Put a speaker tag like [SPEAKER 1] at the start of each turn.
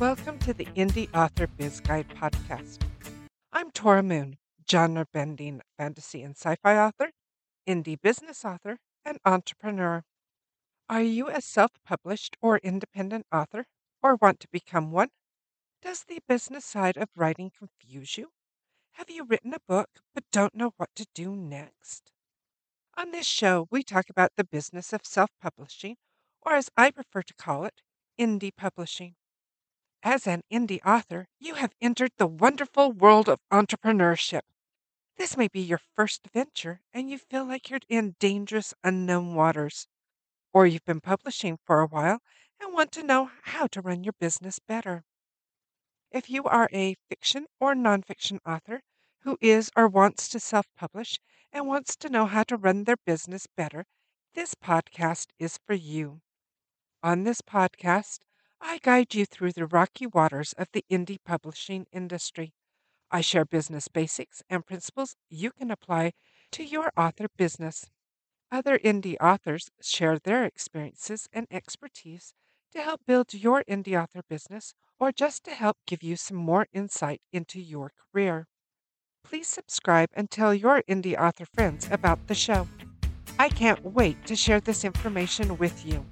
[SPEAKER 1] Welcome to the Indie Author Biz Guide podcast. I'm Tora Moon, genre bending fantasy and sci fi author, indie business author, and entrepreneur. Are you a self published or independent author or want to become one? Does the business side of writing confuse you? Have you written a book but don't know what to do next? On this show, we talk about the business of self publishing, or as I prefer to call it, indie publishing. As an indie author, you have entered the wonderful world of entrepreneurship. This may be your first venture and you feel like you're in dangerous, unknown waters. Or you've been publishing for a while and want to know how to run your business better. If you are a fiction or nonfiction author who is or wants to self publish and wants to know how to run their business better, this podcast is for you. On this podcast, I guide you through the rocky waters of the indie publishing industry. I share business basics and principles you can apply to your author business. Other indie authors share their experiences and expertise to help build your indie author business or just to help give you some more insight into your career. Please subscribe and tell your indie author friends about the show. I can't wait to share this information with you.